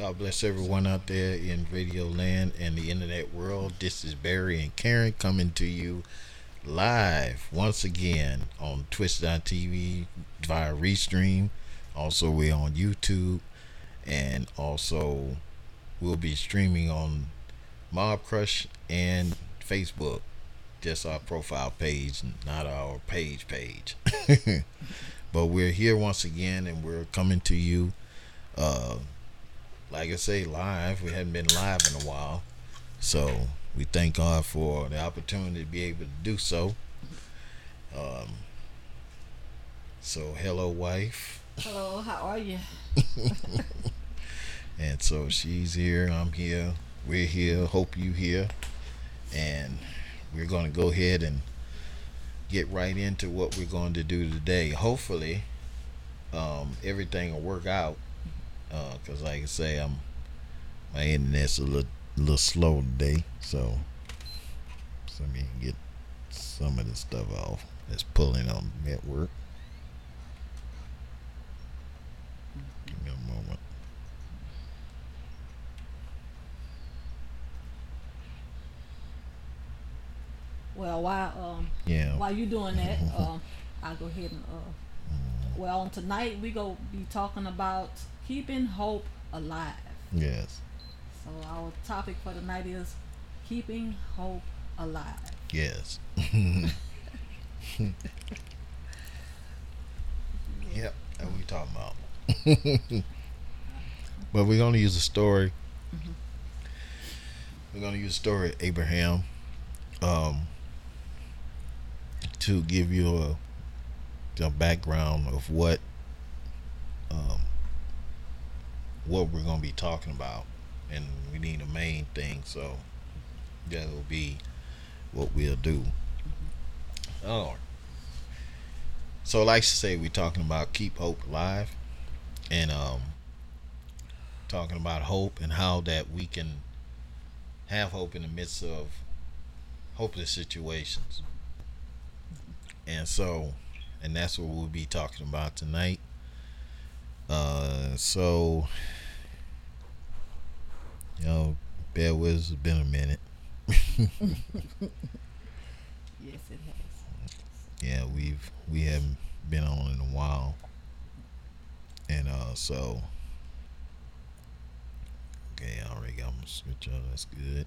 God bless everyone out there in radio land and the internet world. This is Barry and Karen coming to you live once again on Twitch.tv via Restream. Also, we're on YouTube and also we'll be streaming on Mobcrush and Facebook. Just our profile page, not our page page. but we're here once again and we're coming to you uh like I say live. We hadn't been live in a while. So we thank God for the opportunity to be able to do so. Um so hello wife. Hello, how are you? and so she's here, I'm here, we're here, hope you here. And we're going to go ahead and get right into what we're going to do today. Hopefully, um, everything will work out. Because, uh, like I say, I'm my internet's a little, little slow today. So, so let me get some of this stuff off that's pulling on network. Give me a moment. Well, while um Yeah. while you doing that, um, I'll go ahead and uh. Well, on tonight we go be talking about keeping hope alive. Yes. So our topic for tonight is keeping hope alive. Yes. yep, what we talking about. but we're gonna use a story. We're gonna use a story of Abraham, um, to give you a, a background of what, um, what we're gonna be talking about, and we need a main thing, so that will be what we'll do. Oh. So like I say, we're talking about keep hope alive, and um, talking about hope and how that we can have hope in the midst of hopeless situations. And so, and that's what we'll be talking about tonight. Uh, so, know, bear with us. It's been a minute. Yes, it has. yeah, we've we haven't been on in a while, and uh, so okay, I already got my switch on. That's good.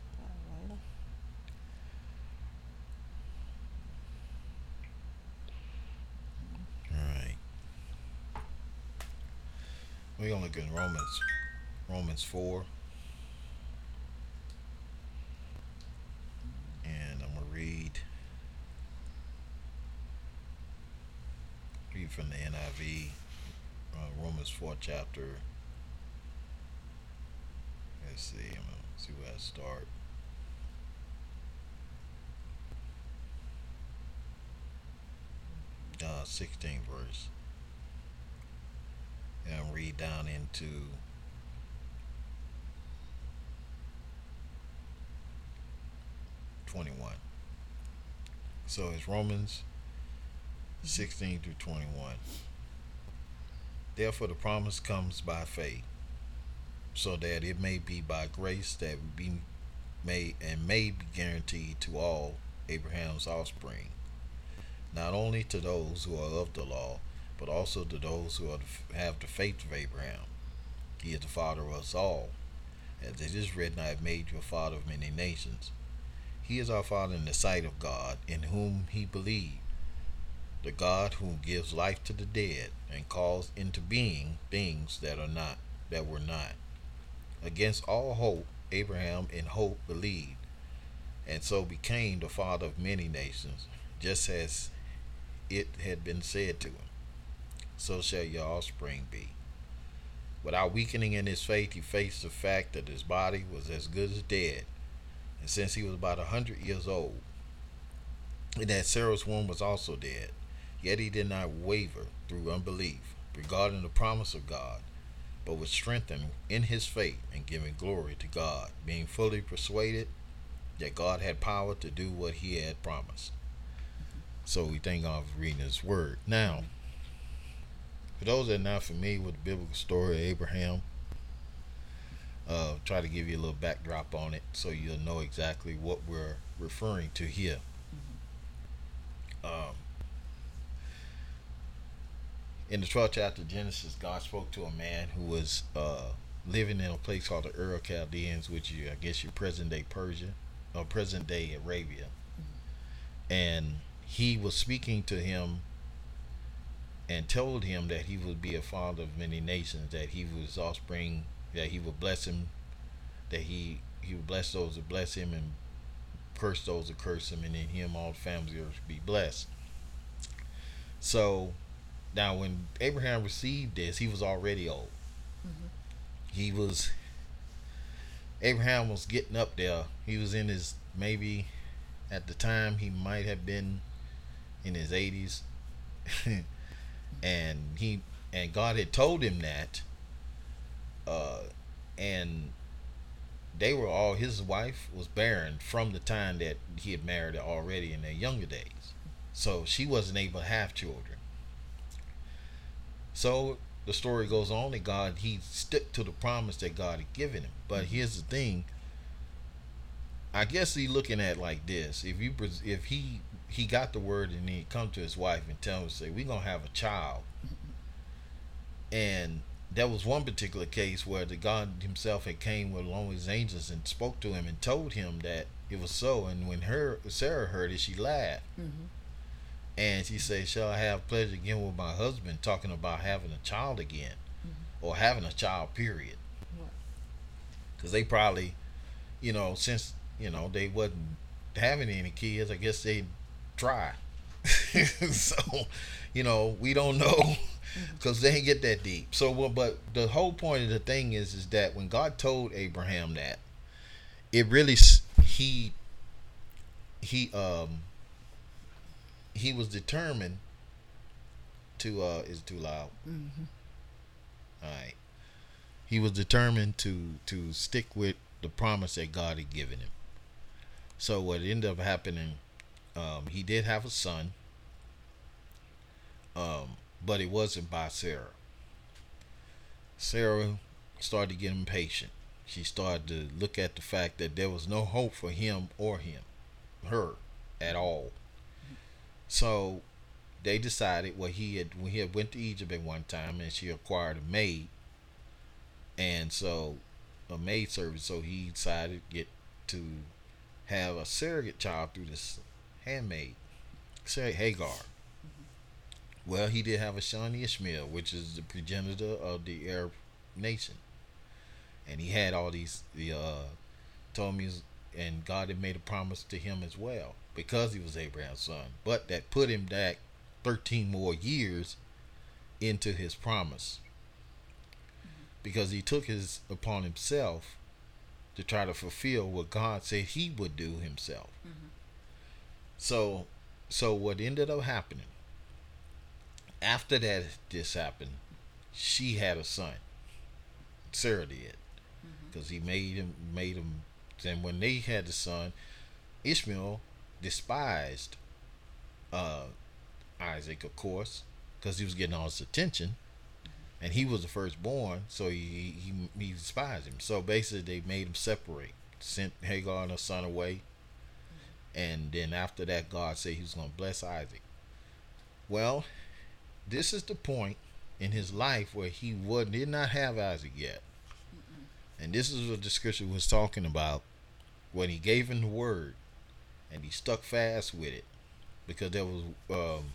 All right, we're gonna look at Romans, Romans four, and I'm gonna read read from the NIV, uh, Romans four chapter. Let's see. I'm gonna see where I start. Uh, 16 verse. And read down into twenty-one. So it's Romans 16 through 21. Therefore, the promise comes by faith, so that it may be by grace that we be made and may be guaranteed to all Abraham's offspring, not only to those who are of the law, but also to those who the, have the faith of Abraham. He is the father of us all. As it is written, I have made you a father of many nations. He is our father in the sight of God, in whom he believed the God who gives life to the dead and calls into being things that are not that were not. Against all hope, Abraham in hope believed, and so became the father of many nations, just as it had been said to him. So shall your offspring be. Without weakening in his faith, he faced the fact that his body was as good as dead, since he was about a hundred years old, and that Sarah's womb was also dead. Yet he did not waver through unbelief regarding the promise of God, but was strengthened in his faith and giving glory to God, being fully persuaded that God had power to do what he had promised. So we thank God for reading his word. Now, for those that are not familiar with the biblical story of Abraham, uh, try to give you a little backdrop on it so you'll know exactly what we're referring to here. Um, in the 12th chapter of Genesis, God spoke to a man who was uh, living in a place called the Ur Chaldeans, which you, I guess, your present day Persia or present day Arabia. And he was speaking to him and told him that he would be a father of many nations, that he was offspring, that he would bless him, that he he would bless those that bless him and curse those that curse him, and in him all the families would be blessed. So now when Abraham received this, he was already old. Mm-hmm. He was Abraham was getting up there. He was in his maybe at the time he might have been in his 80s. and he and God had told him that uh and they were all his wife was barren from the time that he had married her already in their younger days. So she wasn't able to have children. So the story goes on that God he stuck to the promise that God had given him. But here's the thing. I guess he looking at like this. If you if he he got the word and he come to his wife and tell him say we're gonna have a child, and there was one particular case where the God Himself had came with along with His angels and spoke to him and told him that it was so. And when her Sarah heard it, she laughed, mm-hmm. and she said, "Shall I have pleasure again with my husband?" Talking about having a child again, mm-hmm. or having a child. Period. Because they probably, you know, since you know they wasn't having any kids, I guess they try. so, you know, we don't know because they didn't get that deep. So, well, but the whole point of the thing is, is that when God told Abraham that, it really he he um he was determined to uh is too loud. Mm-hmm. All right. He was determined to to stick with the promise that God had given him. So what ended up happening, um, he did have a son. Um, but it wasn't by Sarah. Sarah started getting impatient. She started to look at the fact that there was no hope for him or him, her, at all. So they decided well he had when he had went to Egypt at one time and she acquired a maid and so a maid service so he decided to get to have a surrogate child through this handmaid Sarah Hagar well, he did have a son Ishmael, which is the progenitor of the Arab nation, and he had all these the uh, told me, and God had made a promise to him as well because he was Abraham's son. But that put him back thirteen more years into his promise because he took his upon himself to try to fulfill what God said he would do himself. Mm-hmm. So, so what ended up happening after that this happened, she had a son. Sarah did, because mm-hmm. he made him made him. Then when they had the son, Ishmael despised uh, Isaac, of course, because he was getting all his attention, and he was the firstborn, so he, he he despised him. So basically, they made him separate, sent Hagar and her son away, and then after that, God said He was going to bless Isaac. Well, this is the point in his life where he was did not have Isaac yet. Mm-mm. And this is what the scripture was talking about when he gave him the word and he stuck fast with it because there was um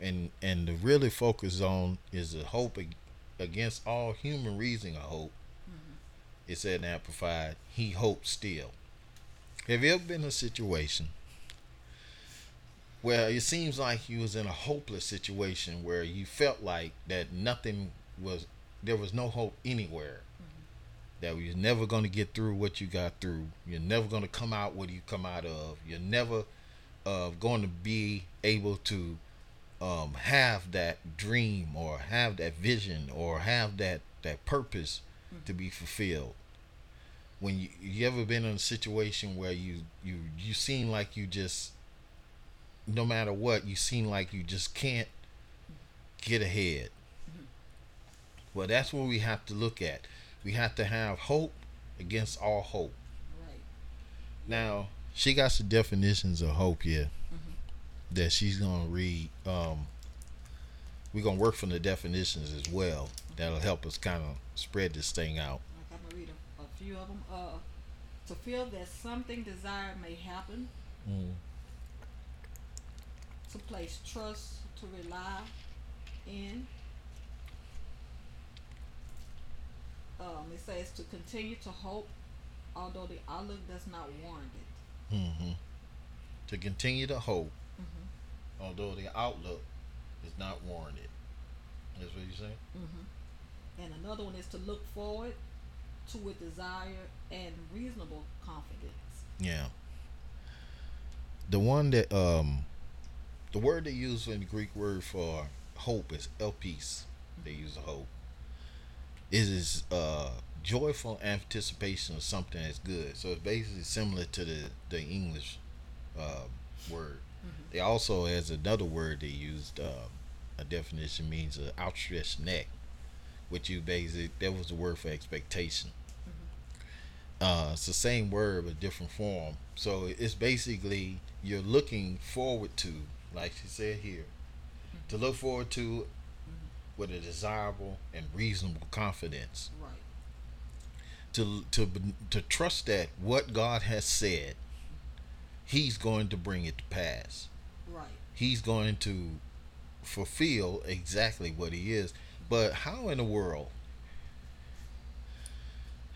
and and the really focus on is the hope against all human reasoning of hope. Mm-hmm. It said in Amplified, he hoped still. Have you ever been in a situation well, it seems like you was in a hopeless situation where you felt like that nothing was there was no hope anywhere. Mm-hmm. That you're never going to get through what you got through. You're never going to come out what you come out of. You're never uh, going to be able to um, have that dream or have that vision or have that that purpose mm-hmm. to be fulfilled. When you you ever been in a situation where you you you seem like you just no matter what, you seem like you just can't get ahead. Well, that's what we have to look at. We have to have hope against all hope. Right. Now, she got some definitions of hope here Mhm. that she's gonna read. Um, we're gonna work from the definitions as well. That'll help us kind of spread this thing out. Like I'm gonna read a, a few of them. Uh, to feel that something desired may happen. Mm. To place trust. To rely in. Um, it says to continue to hope, although the outlook does not warrant it. hmm To continue to hope, Mm-hmm. although the outlook is not warranted. That's what you say. Mm-hmm. And another one is to look forward to with desire and reasonable confidence. Yeah. The one that um, the word they use in the Greek word for hope is elpis. They use a hope. It is uh joyful anticipation of something that's good. So it's basically similar to the the English uh, word. Mhm. They also has another word they used. Uh, a definition means an outstretched neck, which you basically that was the word for expectation. Uh, it's the same word but different form. So it's basically you're looking forward to, like she said here, to look forward to with a desirable and reasonable confidence. Right. To to to trust that what God has said, He's going to bring it to pass. Right. He's going to fulfill exactly what He is. But how in the world?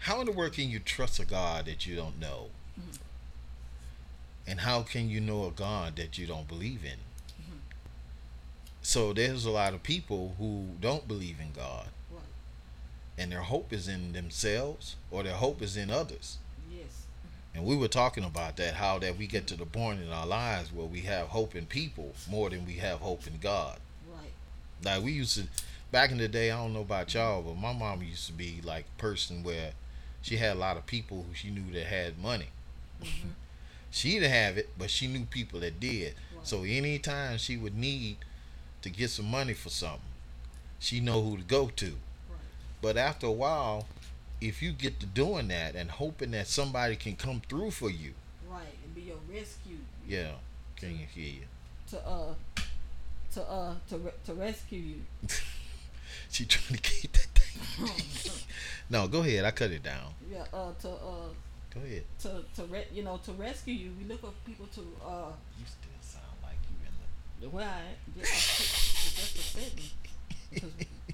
How in the world can you trust a God that you don't know? Mhm. And how can you know a God that you don't believe in? Mhm. So there's a lot of people who don't believe in God Right. and their hope is in themselves or their hope is in others. Yes. And we were talking about that, how that we get to the point in our lives where we have hope in people more than we have hope in God. Right. Like we used to back in the day, I don't know about y'all, but my mom used to be like a person where she had a lot of people who she knew that had money. Mm-hmm. She didn't have it, but she knew people that did. Right. So anytime she would need to get some money for something, she know who to go to. Right. But after a while, if you get to doing that and hoping that somebody can come through for you, Right. And be your rescue. yeah, can you hear you? To uh. To uh. To re- to rescue you. She trying to keep that thing. no, go ahead. I cut it down. Yeah. Uh. To uh. Go ahead. To to re- you know to rescue you. We look for people to uh. You still sound like you in Well, I, yeah, just a sentence because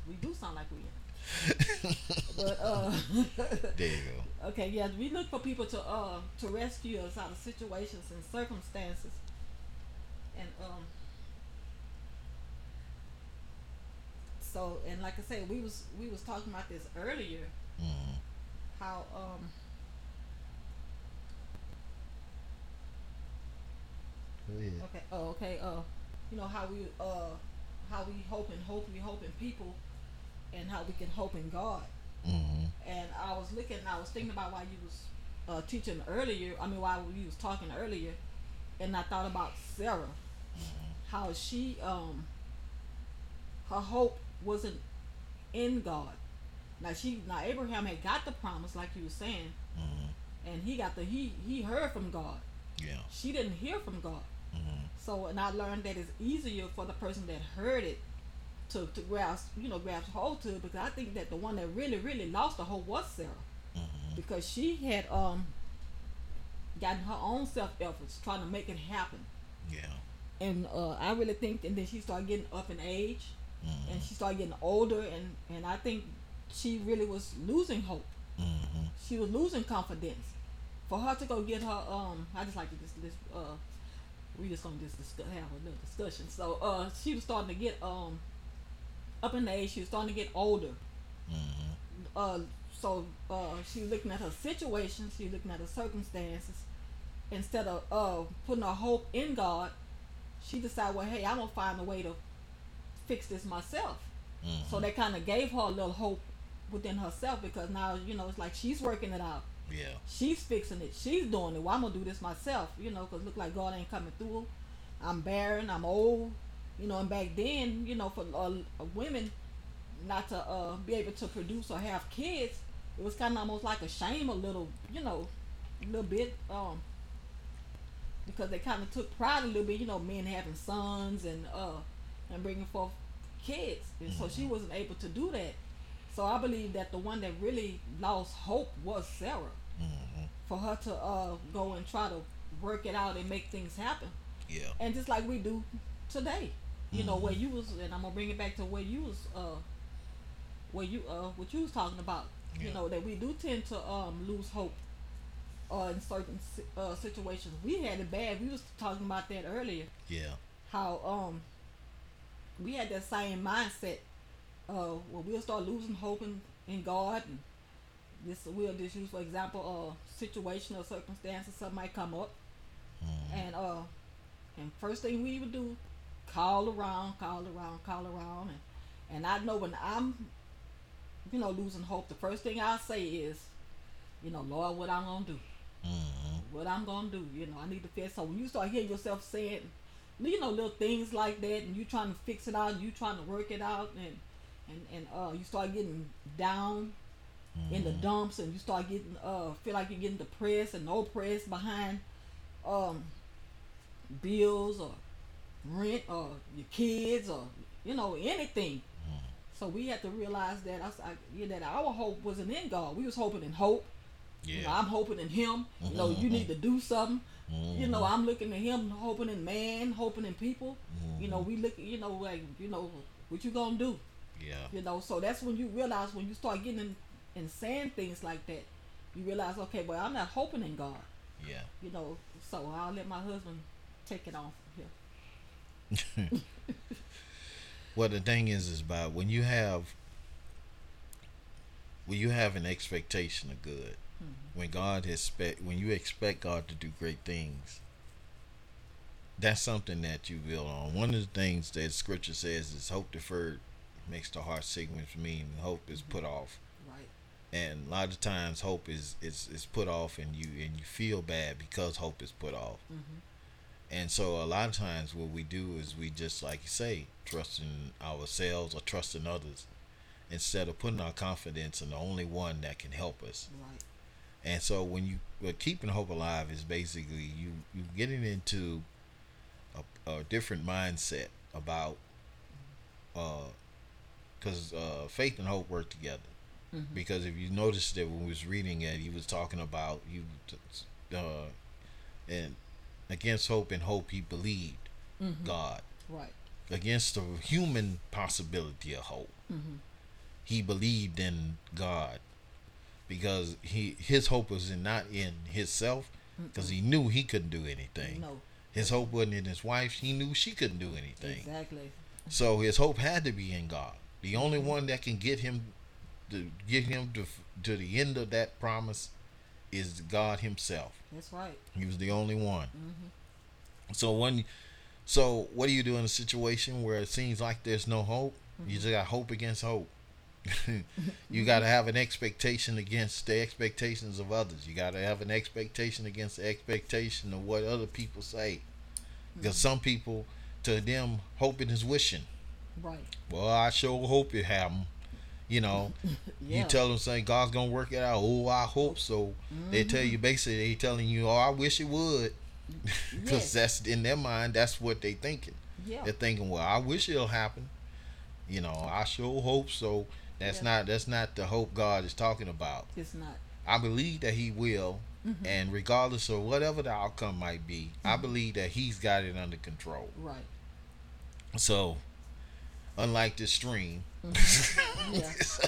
we do sound like we. the. But uh. there you go. Okay, yes, we look for people to uh to rescue us out of situations and circumstances, and um. So and like I said, we was we was talking about this earlier. Mm. How um Go ahead. okay oh okay uh you know how we uh how we hope and hope we hope in people, and how we can hope in God. Mm-hmm. And I was looking, I was thinking about why you was uh, teaching earlier. I mean, why you was talking earlier, and I thought about Sarah, how she um her hope wasn't in God. Now she now Abraham had got the promise, like you were saying, Mm-hmm. and he got the he he heard from God. Yeah. She didn't hear from God. Mm-hmm. So and I learned that it's easier for the person that heard it to, to grasp you know grasp hold to it because I think that the one that really really lost the hope was Sarah Mm-hmm. because she had um gotten her own self efforts trying to make it happen Yeah. and uh, I really think and then she started getting up in age Mm-hmm. and she started getting older and and I think she really was losing hope Mm-hmm. she was losing confidence for her to go get her um I just like to just this uh we just gonna just discuss, have a little discussion. So uh she was starting to get um up in age she was starting to get older. Mm-hmm. uh so uh she was looking at her situation she was looking at her circumstances. Instead of uh putting her hope in God she decided well hey I'm gonna find a way to fix this myself. Mm-hmm. so that kind of gave her a little hope within herself because now you know it's like she's working it out Yeah. she's fixing it. She's doing it. Well, I'm gonna do this myself, you know, because look like God ain't coming through. I'm barren. I'm old, you know. And back then, you know, for uh, women not to uh, be able to produce or have kids, it was kind of almost like a shame a little, you know, a little bit, um, because they kind of took pride a little bit, you know, men having sons and uh and bringing forth kids, and so she wasn't able to do that. So I believe that the one that really lost hope was Sarah. Hmm For her to uh go and try to work it out and make things happen, Yeah. and just like we do today, you know, where you was, and I'm gonna bring it back to where you was, uh, where you uh what you was talking about. You know that we do tend to um lose hope. Uh, in certain uh, situations, we had it bad. We was talking about that earlier Yeah. how um we had that same mindset uh when we'll start losing hope in, in God and this we'll just use for example a situation or circumstances something might come up Mhm. and uh and first thing we would do call around call around call around and and I know when I'm you know losing hope the first thing I say is you know Lord what I'm gonna do Mhm. what I'm gonna do. You know, I need to fix. So when you start hearing yourself saying, you know, little things like that, and you trying to fix it out, and you trying to work it out, and and and uh, you start getting down in the dumps, and you start getting uh, feel like you're getting depressed and oppressed behind um bills or rent or your kids or you know anything. So we had to realize that I, I, yeah, that our hope wasn't in God. We was hoping in hope. You know, Yeah. I'm hoping in him. You know, you need to do something. You know, I'm looking at him, hoping in man, hoping in people. You know, we look, you know, like, you know, what you gonna do? Yeah. You know, so that's when you realize when you start getting in and saying things like that, you realize, okay, well, I'm not hoping in God. Yeah. You know, so I'll let my husband take it on from here. Well, the thing is, is about when you have when you have an expectation of good, mm-hmm. when God expect when you expect God to do great things, that's something that you build on. One of the things that Scripture says is hope deferred makes the heart sick, which means hope is put off. And a lot of times, hope is is, is put off, and you and you feel bad because hope is put off. Mm-hmm. And so a lot of times what we do is we just like you say, trusting ourselves or trusting others instead of putting our confidence in the only one that can help us. Right. And so when you but keeping hope alive is basically you you getting into a, a different mindset about uh because uh, faith and hope work together. Mhm. Because if you noticed that when we was reading it, he was talking about you, uh, and against hope and hope he believed Mhm. God. Right. Against the human possibility of hope, Mm-hmm. he believed in God because he his hope was in, not in himself because he knew he couldn't do anything. No. His hope wasn't in his wife; he knew she couldn't do anything. Exactly. So his hope had to be in God. The only one that can get him to get him to to the end of that promise is God Himself. That's right. He was the only one. Mm-hmm. So when, so what do you do in a situation where it seems like there's no hope? You just got hope against hope. you got to have an expectation against the expectations of others. You got to have an expectation against the expectation of what other people say. Because some people, to them, hoping is wishing. Right. Well, I sure hope it happen. You know, Yeah. you tell them saying God's gonna work it out. Oh, I hope so. They tell you basically they telling you, oh, I wish it would, because Yes. that's in their mind. That's what they thinking. Yeah. They're thinking, well, I wish it'll happen. You know, I sure hope so. That's Yeah. not that's not the hope God is talking about. It's not. I believe that He will, Mm-hmm. and regardless of whatever the outcome might be, I believe that He's got it under control. Right. So, unlike the stream, Yeah. So,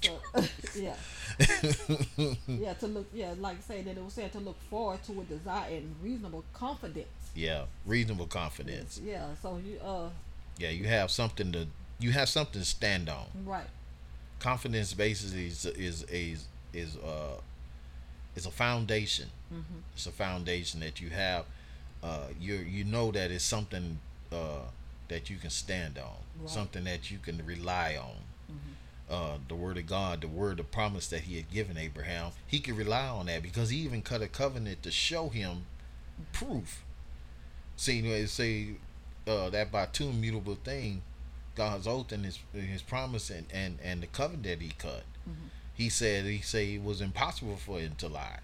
yeah. Yeah. To look. Yeah. Like I say that it was said to look forward to a desire and reasonable confidence. yeah, reasonable confidence. Yeah. So you. Uh. Yeah, you have something to you have something to stand on. Right. Confidence basically is is is is uh is a foundation. Mm-hmm. It's a foundation that you have. Uh, you you know that it's something uh that you can stand on, Right. something that you can rely on. Mm-hmm. Uh, the word of God, the word of promise that He had given Abraham, he could rely on that because he even cut a covenant to show him proof. See, say uh, that by two immutable thing, God's oath and His His promise and and and the covenant that He cut. Mm-hmm. he said he said it was impossible for him to lie.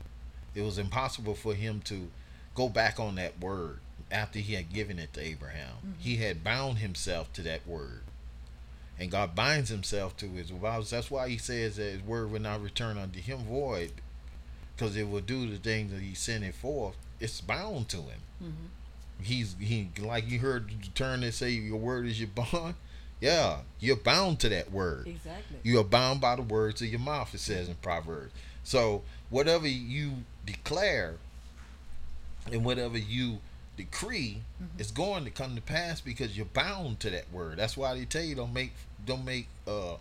It was impossible for him to go back on that word after he had given it to Abraham. Mm-hmm. He had bound himself to that word. And God binds himself to his vows. That's why he says that his word will not return unto him void, because it will do the things that he sent it forth. It's bound to him. Mm-hmm. He's he like you heard the term that say your word is your bond. Yeah, you're bound to that word. Exactly. You are bound by the words of your mouth. It says in Proverbs. So whatever you declare, and whatever you decree mm-hmm. is going to come to pass because you're bound to that word. That's why they tell you don't make don't make uh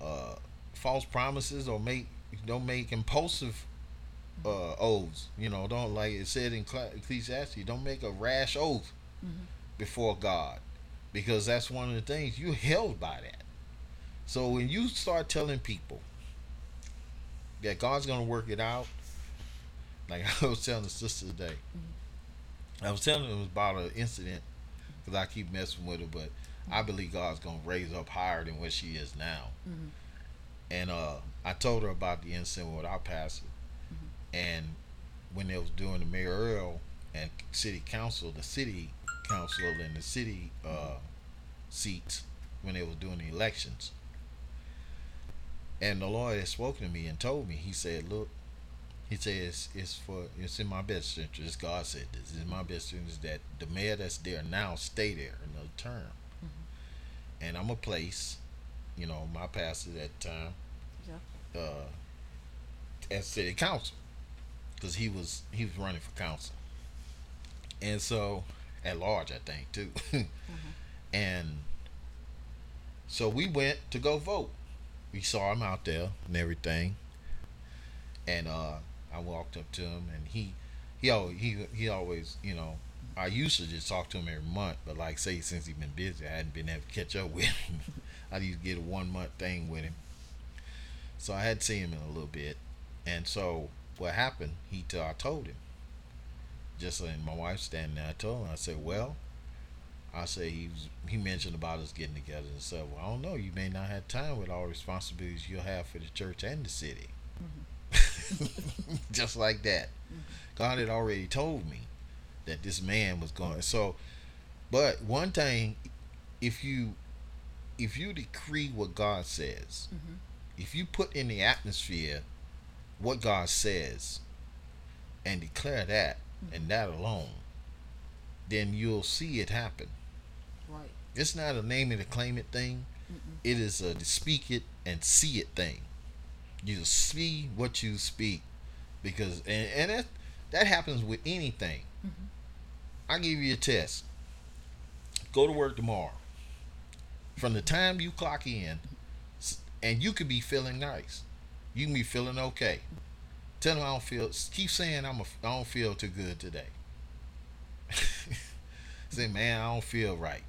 uh false promises or make don't make impulsive uh oaths. You know, don't like it said in Ecclesiastes, don't make a rash oath mm-hmm. before God. Because that's one of the things you're held by that. So when you start telling people that God's gonna work it out, like I was telling the sister today, mm-hmm I was telling him about an incident because I keep messing with her, but I believe God's gonna raise up higher than what she is now. Mm-hmm. And uh, I told her about the incident with our pastor, mm-hmm. and when they was doing the mayoral and city council, the city council and the city uh, seats when they was doing the elections. And the Lord had spoken to me and told me, He said, "Look, he says it's for it's in my best interest. God said this. It's in my best interest that the mayor that's there now stay there another term. Mm-hmm. And I'm a place, you know, my pastor at the time, yeah. uh, at city council, because he was he was running for council, and so at large I think too, mm-hmm. and so we went to go vote. We saw him out there and everything, and uh, I walked up to him and he he always he he always you know I used to just talk to him every month, but like say since he's been busy, I hadn't been able to catch up with him. I used to get a one month thing with him, so I had seen him in a little bit, and so what happened? He t- I told him, just like my wife standing there. I told him I said, well, I say he was, he mentioned about us getting together and said, well, I don't know, you may not have time with all responsibilities you'll have for the church and the city. Mm-hmm. just like that. God had already told me that this man was going. So, but one thing, if you if you decree what God says, mm-hmm. if you put in the atmosphere what God says, and declare that mm-hmm. and that alone, then you'll see it happen. Right. It's not a name it, a claim it thing. It is a speak it and see it thing. You see what you speak, because and and that that happens with anything. Mm-hmm. I give you a test. Go to work tomorrow. From the time you clock in, and you could be feeling nice, you can be feeling okay. Tell them I don't feel. Keep saying I'm a. I don't feel too good today. Say, man, I don't feel right,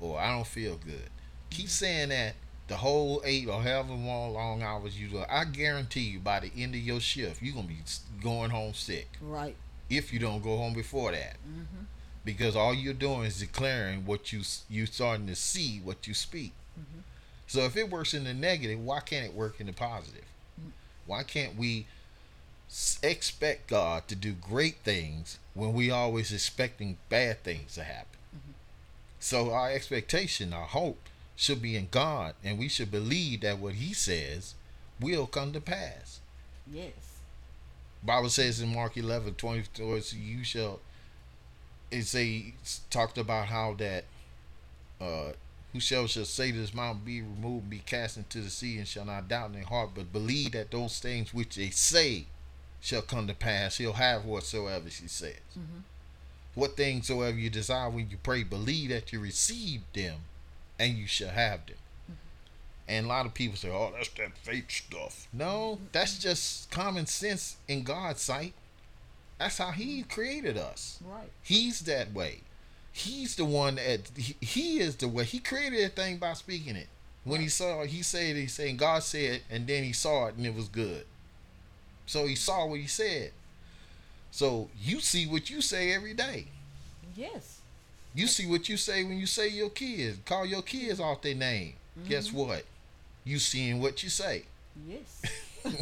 or I don't feel good. Keep saying that the whole eight or however long hours you do, I guarantee you by the end of your shift, you're gonna be going home sick. Right. If you don't go home before that, mm-hmm. because all you're doing is declaring what you you starting to see what you speak. Mm-hmm. So if it works in the negative, why can't it work in the positive? Mm-hmm. Why can't we expect God to do great things when we always expecting bad things to happen? Mm-hmm. So our expectation, our hope should be in God, and we should believe that what He says will come to pass. Yes. Bible says in Mark 11, 20, you shall, it say, talked about how that, uh, whosoever shall say to this mountain, be removed, be cast into the sea, and shall not doubt in their heart, but believe that those things which they say shall come to pass. He'll have whatsoever she says. Mm-hmm. What things soever you desire when you pray, believe that you receive them and you shall have them. Mm-hmm. And a lot of people say, "Oh, that's that fake stuff." No, that's just common sense in God's sight. That's how He created us. Right. He's that way. He's the one that he, he is the way. He created everything by speaking it. When right. he saw, he said, he saying God said, and then he saw it and it was good. So he saw what he said. So you see what you say every day. Yes. You see what you say when you say your kids, call your kids off their name. Mm-hmm. Guess what? You seeing what you say. Yes.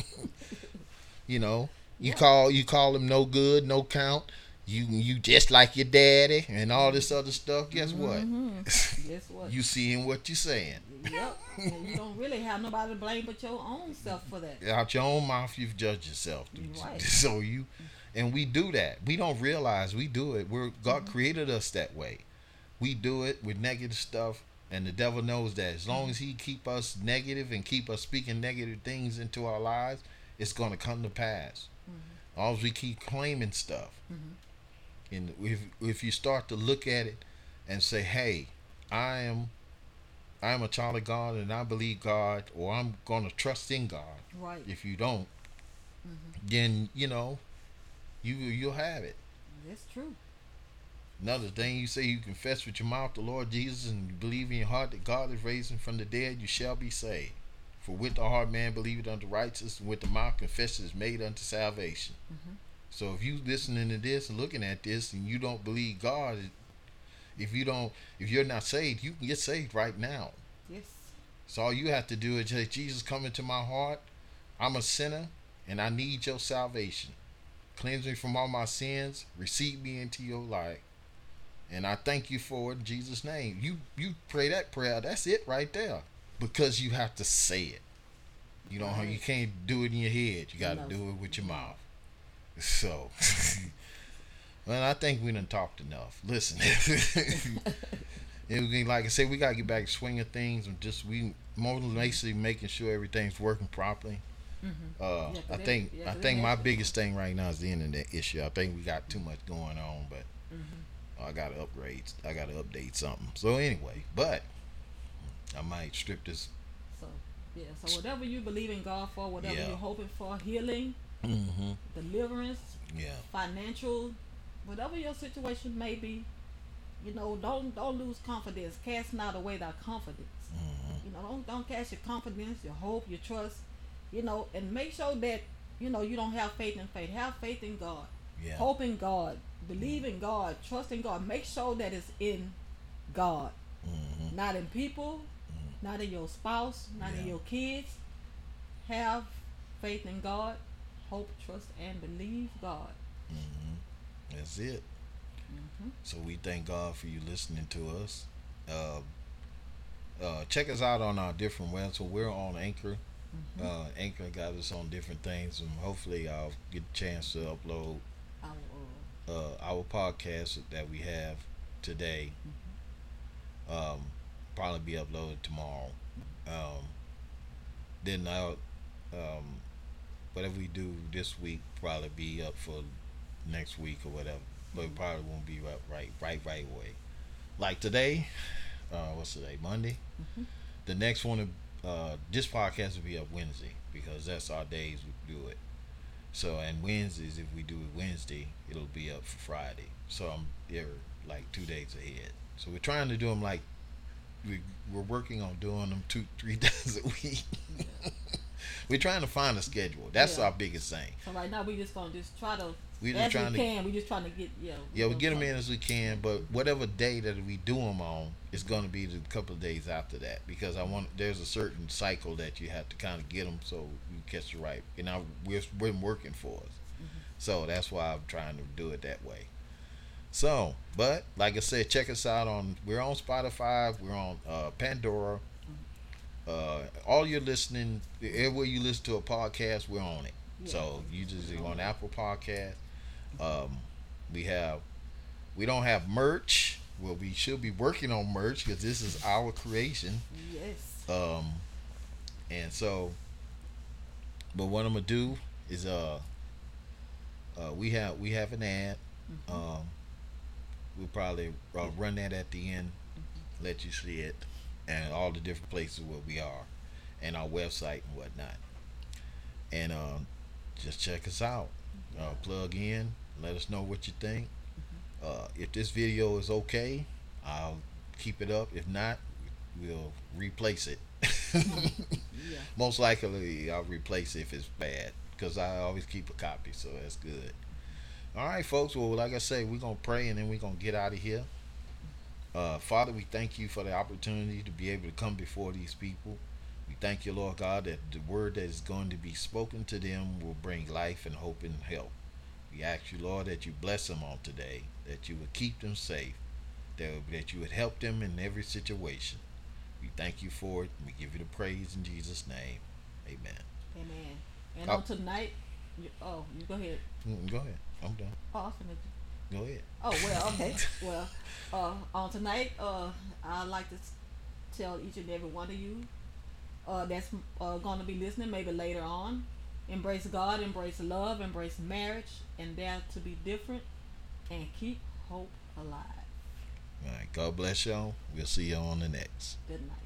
You know, you Yeah. call you call him no good, no count. You you just like your daddy and all this other stuff. Guess what? Mhm. Guess what? You seeing what you saying. Yep. And you don't really have nobody to blame but your own self for that. Out your own mouth, you've judged yourself. Right. So you, and we do that. We don't realize we do it. We're God Mm-hmm. created us that way. We do it with negative stuff, and the devil knows that. As long as he keep us negative and keep us speaking negative things into our lives, it's gonna come to pass. Mm-hmm. All we keep claiming stuff, Mhm. and if if you start to look at it and say, "Hey, I am." I am a child of God and I believe God, or I'm going to trust in God. Right. If you don't, Mm-hmm. then you know you you'll have it. That's true. Another thing you say you confess with your mouth the Lord Jesus and you believe in your heart that God is raising from the dead, you shall be saved. For with the heart man believeth unto righteousness, and with the mouth confession is made unto salvation. Mhm. So if you listening to this and looking at this and you don't believe God, if you don't, if you're not saved, you can get saved right now. Yes. So all you have to do is say, Jesus, come into my heart. I'm a sinner and I need your salvation. Cleanse me from all my sins. Receive me into your life. And I thank you for it in Jesus' name. You you pray that prayer. That's it right there. Because you have to say it. You don't you can't do it in your head. You gotta do it with your mouth. So Well, I think we done talked enough. Listen. It like I said, we gotta get back to swinging things and just we more basically making sure everything's working properly. Mhm. Uh, Yeah, I think yeah, I think my biggest thing right now is the internet issue. I think we got too much going on, but Mhm. I gotta upgrade. I gotta update something. So anyway, but I might strip this. So yeah. So whatever you believe in God for, whatever Yeah. you're hoping for, healing, Mm-hmm. deliverance, Yeah. financial, whatever your situation may be, you know, don't don't lose confidence. Cast not away thy confidence. Mm-hmm. You know, don't don't cast your confidence, your hope, your trust. You know, and make sure that you know you don't have faith in faith. Have faith in God. Yeah. Hope in God. Believe in God. Trust in God. Make sure that it's in God, Mm-hmm. not in people, not in your spouse, not in your kids. Have faith in God. Hope, trust, and believe God. Mm-hmm. That's it. hmm So we thank God for you listening to us. Uh, uh, check us out on our different websites. So we're on Anchor. Hmm Uh, Anchor got us on different things, and hopefully I'll get a chance to upload Our, uh, our podcast that we have today. Um, probably be uploaded tomorrow. Um, then I'll, um, whatever we do this week probably be up for next week or whatever. But it probably won't be right, right, right, right away. Like today, uh, what's today? Monday. Mhm. The next one, uh, this podcast will be up Wednesday because that's our days we do it. So and Wednesdays, if we do it Wednesday, it'll be up for Friday. So I'm there like two days ahead. So we're trying to do them like we we're working on doing them two three days a week. we're trying to find a schedule. That's Yeah. our biggest thing. So right now we just gonna just try to We just as trying we to can. We just trying to get yeah. yeah we get them in as we can, but whatever day that we do them on it's going to be the couple of days after that because I want there's a certain cycle that you have to kind of get them so you catch the right. And I we're we're working for us, so that's why I'm trying to do it that way. So, but like I said, check us out on we're on Spotify, we're on uh, Pandora. Uh, all you're listening, everywhere you listen to a podcast, we're on it. Yeah. So you just on Apple Podcast. Um, we have, we don't have merch. Well, we should be working on merch because this is our creation. Yes. Um, and so, but what I'm gonna do is uh, uh, we have we have an ad. Mhm. Um, we'll probably uh, run that at the end, let you see it, and all the different places where we are, and our website and whatnot. And um, just check us out. Uh, plug in. Let us know what you think. Uh, if this video is okay, I'll keep it up. If not, we'll replace it. Yeah. Most likely, I'll replace it if it's bad because I always keep a copy, so that's good. All right, folks. Well, like I say, we're gonna pray and then we're gonna get out of here. Uh, Father, we thank you for the opportunity to be able to come before these people. We thank you, Lord God, that the word that is going to be spoken to them will bring life and hope and help. We ask you, Lord, that you bless them on today, that you would keep them safe, that, that you would help them in every situation. We thank you for it. We give you the praise in Jesus' name. Amen. Amen. And Oh. on tonight, you, oh, you go ahead. Mm, Go ahead. I'm done. Oh, I'm Go ahead. Oh well, okay. well, uh, on tonight, uh, I'd like to tell each and every one of you uh, that's uh, going to be listening, maybe later on, embrace God, embrace love, embrace marriage, and dare to be different, and keep hope alive. All right. God bless y'all. We'll see y'all on the next. Good night.